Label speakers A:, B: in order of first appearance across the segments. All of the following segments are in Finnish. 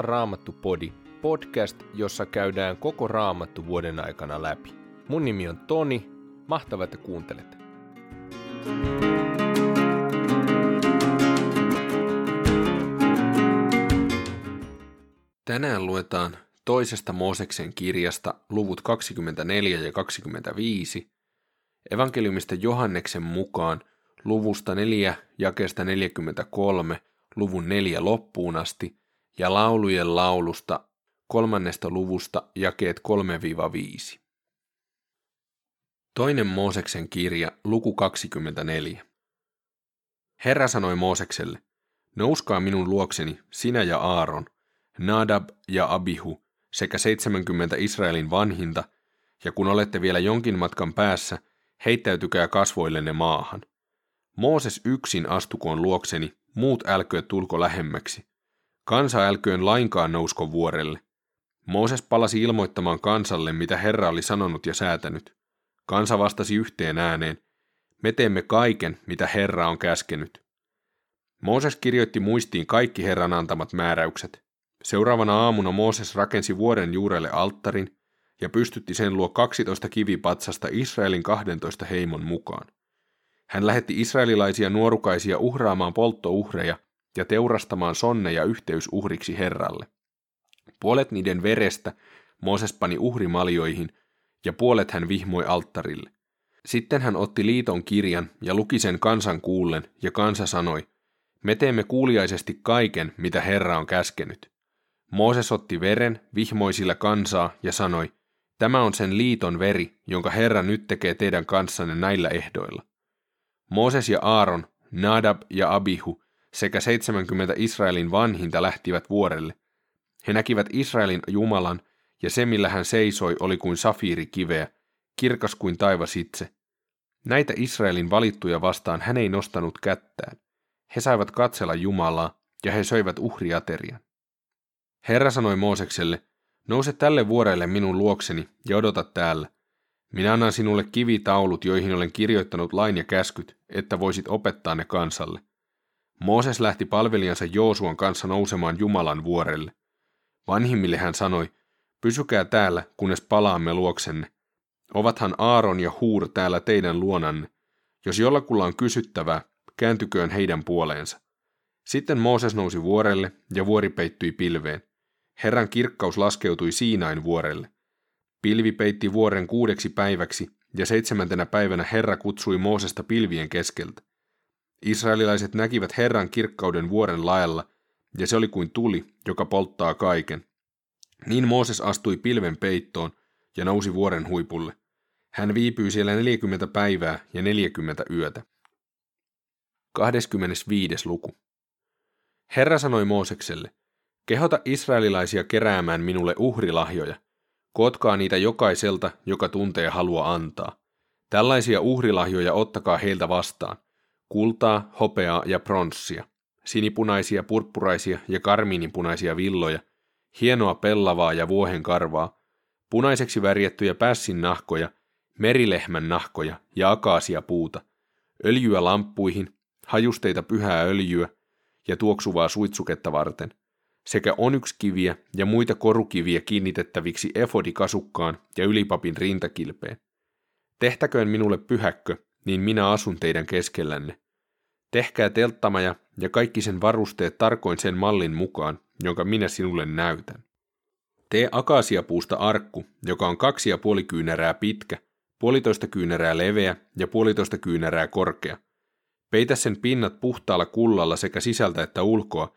A: on Raamattu Podi, podcast, jossa käydään koko Raamattu vuoden aikana läpi. Mun nimi on Toni, mahtavaa, että kuuntelet. Tänään luetaan toisesta Mooseksen kirjasta luvut 24 ja 25, evankeliumista Johanneksen mukaan luvusta 4 jakeesta 43 luvun 4 loppuun asti ja laulujen laulusta kolmannesta luvusta jakeet 3-5. Toinen Mooseksen kirja, luku 24. Herra sanoi Moosekselle, nouskaa minun luokseni, sinä ja Aaron, Nadab ja Abihu, sekä 70 Israelin vanhinta, ja kun olette vielä jonkin matkan päässä, heittäytykää kasvoillenne maahan. Mooses yksin astukoon luokseni, muut älkööt tulko lähemmäksi. Kansa älköön lainkaan nousko vuorelle. Mooses palasi ilmoittamaan kansalle, mitä Herra oli sanonut ja säätänyt. Kansa vastasi yhteen ääneen, me teemme kaiken, mitä Herra on käskenyt. Mooses kirjoitti muistiin kaikki Herran antamat määräykset. Seuraavana aamuna Mooses rakensi vuoren juurelle alttarin ja pystytti sen luo 12 kivipatsasta Israelin 12 heimon mukaan. Hän lähetti israelilaisia nuorukaisia uhraamaan polttouhreja ja teurastamaan sonneja yhteysuhriksi Herralle. Puolet niiden verestä Mooses pani uhrimaljoihin ja puolet hän vihmoi alttarille. Sitten hän otti liiton kirjan ja luki sen kansan kuullen, ja kansa sanoi, me teemme kuuliaisesti kaiken, mitä Herra on käskenyt. Mooses otti veren, vihmoi sillä kansaa ja sanoi, tämä on sen liiton veri, jonka Herra nyt tekee teidän kanssanne näillä ehdoilla. Mooses ja Aaron, Nadab ja Abihu sekä 70 Israelin vanhinta lähtivät vuorelle. He näkivät Israelin Jumalan, ja se millä hän seisoi oli kuin safiirikiveä, kirkas kuin taivas itse. Näitä Israelin valittuja vastaan hän ei nostanut kättään. He saivat katsella Jumalaa, ja he söivät uhriaterian. Herra sanoi Moosekselle, nouse tälle vuorelle minun luokseni ja odota täällä. Minä annan sinulle kivitaulut, joihin olen kirjoittanut lain ja käskyt, että voisit opettaa ne kansalle. Mooses lähti palvelijansa Joosuan kanssa nousemaan Jumalan vuorelle. Vanhimmille hän sanoi, pysykää täällä, kunnes palaamme luoksenne. Ovathan Aaron ja Huur täällä teidän luonanne. Jos jollakulla on kysyttävää, kääntyköön heidän puoleensa. Sitten Mooses nousi vuorelle ja vuori peittyi pilveen. Herran kirkkaus laskeutui Siinain vuorelle. Pilvi peitti vuoren kuudeksi päiväksi, ja seitsemäntenä päivänä Herra kutsui Moosesta pilvien keskeltä. Israelilaiset näkivät Herran kirkkauden vuoren laella, ja se oli kuin tuli, joka polttaa kaiken. Niin Mooses astui pilven peittoon ja nousi vuoren huipulle. Hän viipyi siellä 40 päivää ja 40 yötä. 25. luku. Herra sanoi Moosekselle, kehota israelilaisia keräämään minulle uhrilahjoja. Kotkaa niitä jokaiselta, joka tuntee halua antaa. Tällaisia uhrilahjoja ottakaa heiltä vastaan – kultaa, hopeaa ja pronssia, sinipunaisia, purppuraisia ja karmiininpunaisia villoja, hienoa pellavaa ja vuohen karvaa, punaiseksi värjettyjä pässin nahkoja, merilehmän nahkoja ja akaasia puuta, öljyä lamppuihin, hajusteita pyhää öljyä ja tuoksuvaa suitsuketta varten, sekä onyxkiviä ja muita korukiviä kiinnitettäviksi efodikasukkaan ja ylipapin rintakilpeen. Tehtäköön minulle pyhäkkö, niin minä asun teidän keskellänne. Tehkää telttamaja ja kaikki sen varusteet tarkoin sen mallin mukaan, jonka minä sinulle näytän. Tee akasiapuusta arkku, joka on kaksi ja puoli kyynärää pitkä, puolitoista kyynärää leveä ja puolitoista kyynärää korkea. Peitä sen pinnat puhtaalla kullalla sekä sisältä että ulkoa,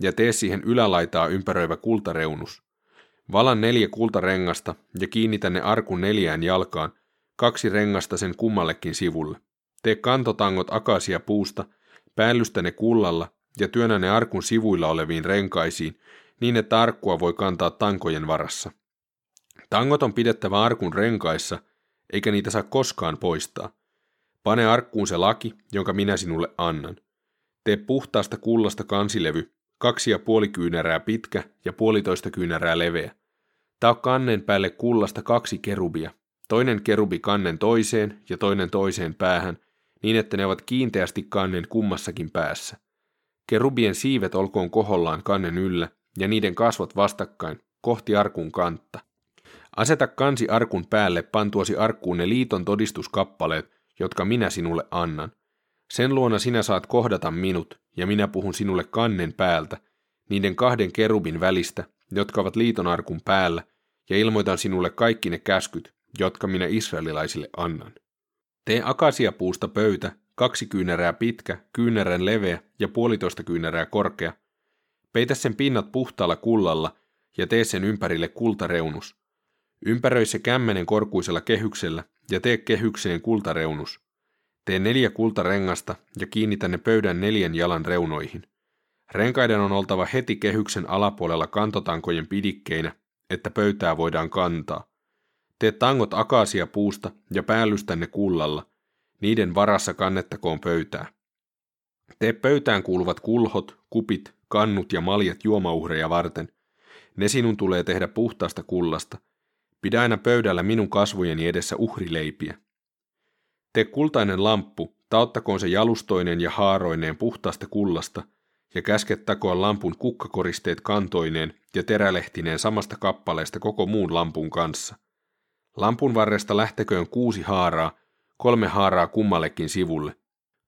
A: ja tee siihen ylälaitaa ympäröivä kultareunus. Valan neljä kultarengasta ja kiinnitä ne arkun neljään jalkaan, kaksi rengasta sen kummallekin sivulle. Tee kantotangot akasia puusta, päällystä ne kullalla ja työnnä ne arkun sivuilla oleviin renkaisiin, niin että arkkua voi kantaa tankojen varassa. Tangot on pidettävä arkun renkaissa, eikä niitä saa koskaan poistaa. Pane arkkuun se laki, jonka minä sinulle annan. Tee puhtaasta kullasta kansilevy, kaksi ja puoli kyynärää pitkä ja puolitoista kyynärää leveä. Tää kannen päälle kullasta kaksi kerubia, toinen kerubi kannen toiseen ja toinen toiseen päähän, niin että ne ovat kiinteästi kannen kummassakin päässä. Kerubien siivet olkoon kohollaan kannen yllä, ja niiden kasvot vastakkain, kohti arkun kantta. Aseta kansi arkun päälle pantuosi arkkuun ne liiton todistuskappaleet, jotka minä sinulle annan. Sen luona sinä saat kohdata minut, ja minä puhun sinulle kannen päältä, niiden kahden kerubin välistä, jotka ovat liiton arkun päällä, ja ilmoitan sinulle kaikki ne käskyt, jotka minä israelilaisille annan. Tee akasiapuusta pöytä, kaksi kyynärää pitkä, kyynärän leveä ja puolitoista kyynärää korkea. Peitä sen pinnat puhtaalla kullalla ja tee sen ympärille kultareunus. Ympäröi se kämmenen korkuisella kehyksellä ja tee kehykseen kultareunus. Tee neljä kultarengasta ja kiinnitä ne pöydän neljän jalan reunoihin. Renkaiden on oltava heti kehyksen alapuolella kantotankojen pidikkeinä, että pöytää voidaan kantaa. Tee tangot akasia puusta ja päällystä ne kullalla. Niiden varassa kannettakoon pöytää. Tee pöytään kuuluvat kulhot, kupit, kannut ja maljat juomauhreja varten. Ne sinun tulee tehdä puhtaasta kullasta. Pidä aina pöydällä minun kasvojeni edessä uhrileipiä. Tee kultainen lamppu, tauttakoon se jalustoinen ja haaroineen puhtaasta kullasta, ja käskettäkoon lampun kukkakoristeet kantoineen ja terälehtineen samasta kappaleesta koko muun lampun kanssa. Lampun varresta lähteköön kuusi haaraa, kolme haaraa kummallekin sivulle.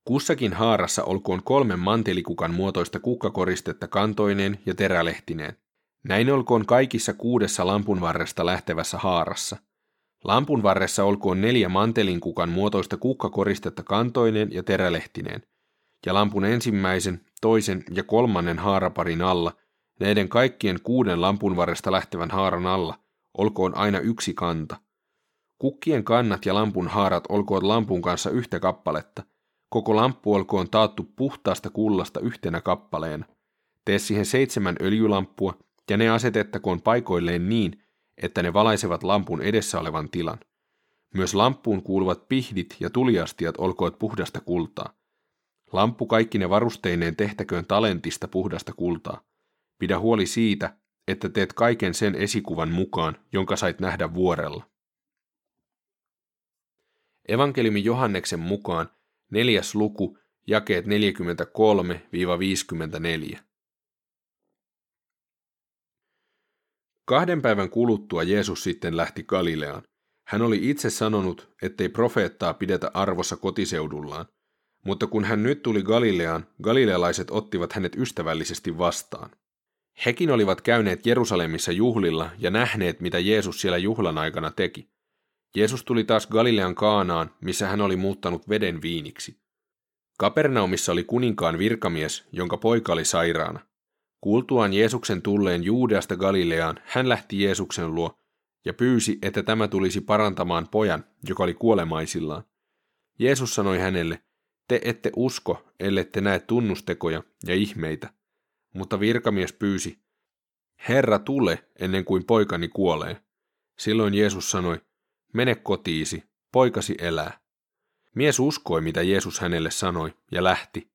A: Kussakin haarassa olkoon kolme mantelikukan muotoista kukkakoristetta kantoineen ja terälehtineen. Näin olkoon kaikissa kuudessa lampun varresta lähtevässä haarassa. Lampun varressa olkoon neljä mantelinkukan muotoista kukkakoristetta kantoineen ja terälehtineen. Ja lampun ensimmäisen, toisen ja kolmannen haaraparin alla, näiden kaikkien kuuden lampun varresta lähtevän haaran alla, olkoon aina yksi kanta. Kukkien kannat ja lampun haarat olkoon lampun kanssa yhtä kappaletta. Koko lamppu olkoon taattu puhtaasta kullasta yhtenä kappaleena. Tee siihen seitsemän öljylamppua, ja ne asetettakoon paikoilleen niin, että ne valaisevat lampun edessä olevan tilan. Myös lamppuun kuuluvat pihdit ja tuliastiat olkoot puhdasta kultaa. Lamppu kaikki ne varusteineen tehtäköön talentista puhdasta kultaa. Pidä huoli siitä, että teet kaiken sen esikuvan mukaan, jonka sait nähdä vuorella. Evankeliumi Johanneksen mukaan neljäs luku, jakeet 43-54. Kahden päivän kuluttua Jeesus sitten lähti Galileaan. Hän oli itse sanonut, ettei profeettaa pidetä arvossa kotiseudullaan, mutta kun hän nyt tuli Galileaan, galilealaiset ottivat hänet ystävällisesti vastaan. Hekin olivat käyneet Jerusalemissa juhlilla ja nähneet, mitä Jeesus siellä juhlan aikana teki. Jeesus tuli taas Galilean Kaanaan, missä hän oli muuttanut veden viiniksi. Kapernaumissa oli kuninkaan virkamies, jonka poika oli sairaana. Kuultuaan Jeesuksen tulleen Juudeasta Galileaan, hän lähti Jeesuksen luo ja pyysi, että tämä tulisi parantamaan pojan, joka oli kuolemaisillaan. Jeesus sanoi hänelle, te ette usko, ellette näe tunnustekoja ja ihmeitä. Mutta virkamies pyysi, Herra tule ennen kuin poikani kuolee. Silloin Jeesus sanoi, mene kotiisi, poikasi elää. Mies uskoi, mitä Jeesus hänelle sanoi, ja lähti.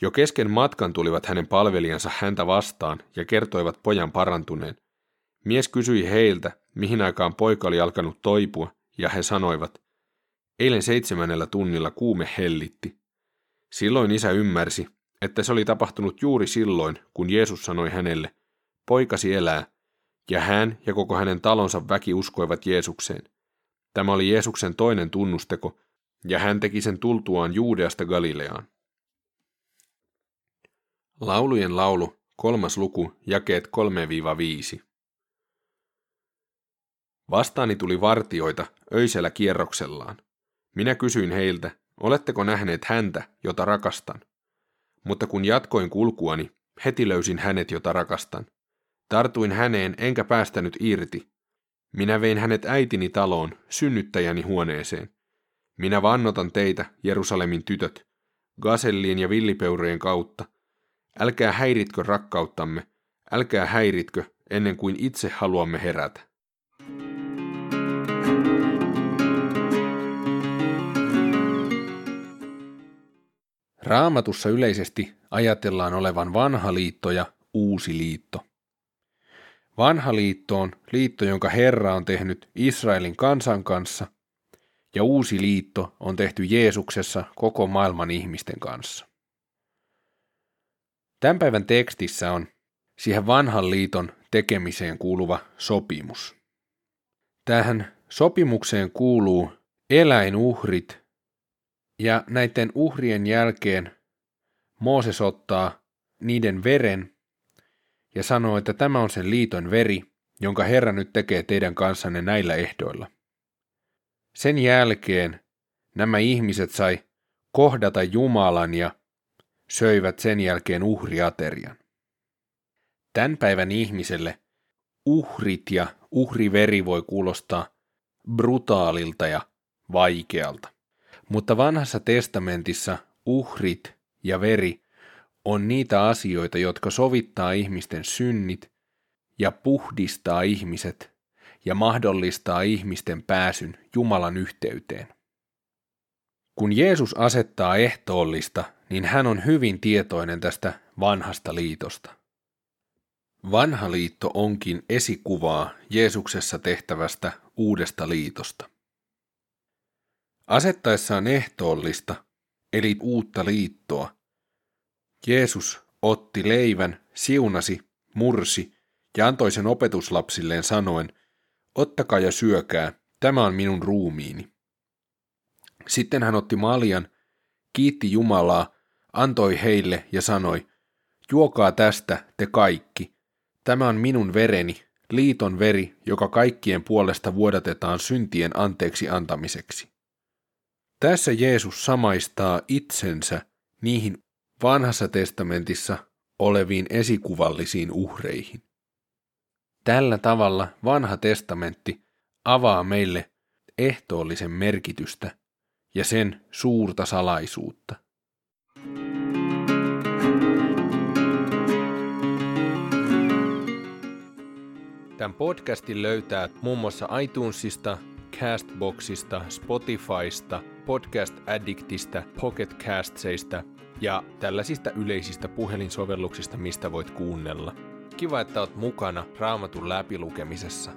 A: Jo kesken matkan tulivat hänen palvelijansa häntä vastaan ja kertoivat pojan parantuneen. Mies kysyi heiltä, mihin aikaan poika oli alkanut toipua, ja he sanoivat, eilen seitsemännellä tunnilla kuume hellitti. Silloin isä ymmärsi, että se oli tapahtunut juuri silloin, kun Jeesus sanoi hänelle, poikasi elää, ja hän ja koko hänen talonsa väki uskoivat Jeesukseen. Tämä oli Jeesuksen toinen tunnusteko, ja hän teki sen tultuaan Juudeasta Galileaan. Laulujen laulu, kolmas luku, jakeet 3-5. Vastaani tuli vartioita öisellä kierroksellaan. Minä kysyin heiltä, oletteko nähneet häntä, jota rakastan? Mutta kun jatkoin kulkuani, heti löysin hänet, jota rakastan. Tartuin häneen enkä päästänyt irti. Minä vein hänet äitini taloon, synnyttäjäni huoneeseen. Minä vannotan teitä, Jerusalemin tytöt, gasellien ja villipeurojen kautta. Älkää häiritkö rakkauttamme, älkää häiritkö ennen kuin itse haluamme herätä. Raamatussa yleisesti ajatellaan olevan vanha liitto ja uusi liitto. Vanha liitto on liitto, jonka Herra on tehnyt Israelin kansan kanssa, ja uusi liitto on tehty Jeesuksessa koko maailman ihmisten kanssa. Tämän päivän tekstissä on siihen vanhan liiton tekemiseen kuuluva sopimus. Tähän sopimukseen kuuluu eläinuhrit ja näiden uhrien jälkeen Mooses ottaa niiden veren ja sanoo, että tämä on sen liiton veri, jonka Herra nyt tekee teidän kanssanne näillä ehdoilla. Sen jälkeen nämä ihmiset sai kohdata Jumalan ja söivät sen jälkeen uhriaterian. Tämän päivän ihmiselle uhrit ja uhriveri voi kuulostaa brutaalilta ja vaikealta. Mutta vanhassa testamentissa uhrit ja veri on niitä asioita, jotka sovittaa ihmisten synnit ja puhdistaa ihmiset ja mahdollistaa ihmisten pääsyn Jumalan yhteyteen. Kun Jeesus asettaa ehtoollista, niin hän on hyvin tietoinen tästä vanhasta liitosta. Vanha liitto onkin esikuvaa Jeesuksessa tehtävästä uudesta liitosta. Asettaessaan ehtoollista, eli uutta liittoa, Jeesus otti leivän, siunasi, mursi ja antoi sen opetuslapsilleen sanoen, ottakaa ja syökää, tämä on minun ruumiini. Sitten hän otti maljan, kiitti Jumalaa, antoi heille ja sanoi, juokaa tästä te kaikki, tämä on minun vereni, liiton veri, joka kaikkien puolesta vuodatetaan syntien anteeksi antamiseksi. Tässä Jeesus samaistaa itsensä niihin vanhassa testamentissa oleviin esikuvallisiin uhreihin. Tällä tavalla vanha testamentti avaa meille ehtoollisen merkitystä ja sen suurta salaisuutta. Tämän podcastin löytää muun muassa iTunesista, Castboxista, Spotifysta, Podcast Addictista, Pocket Castseista ja tällaisista yleisistä puhelinsovelluksista, mistä voit kuunnella. Kiva, että oot mukana Raamatun läpilukemisessa.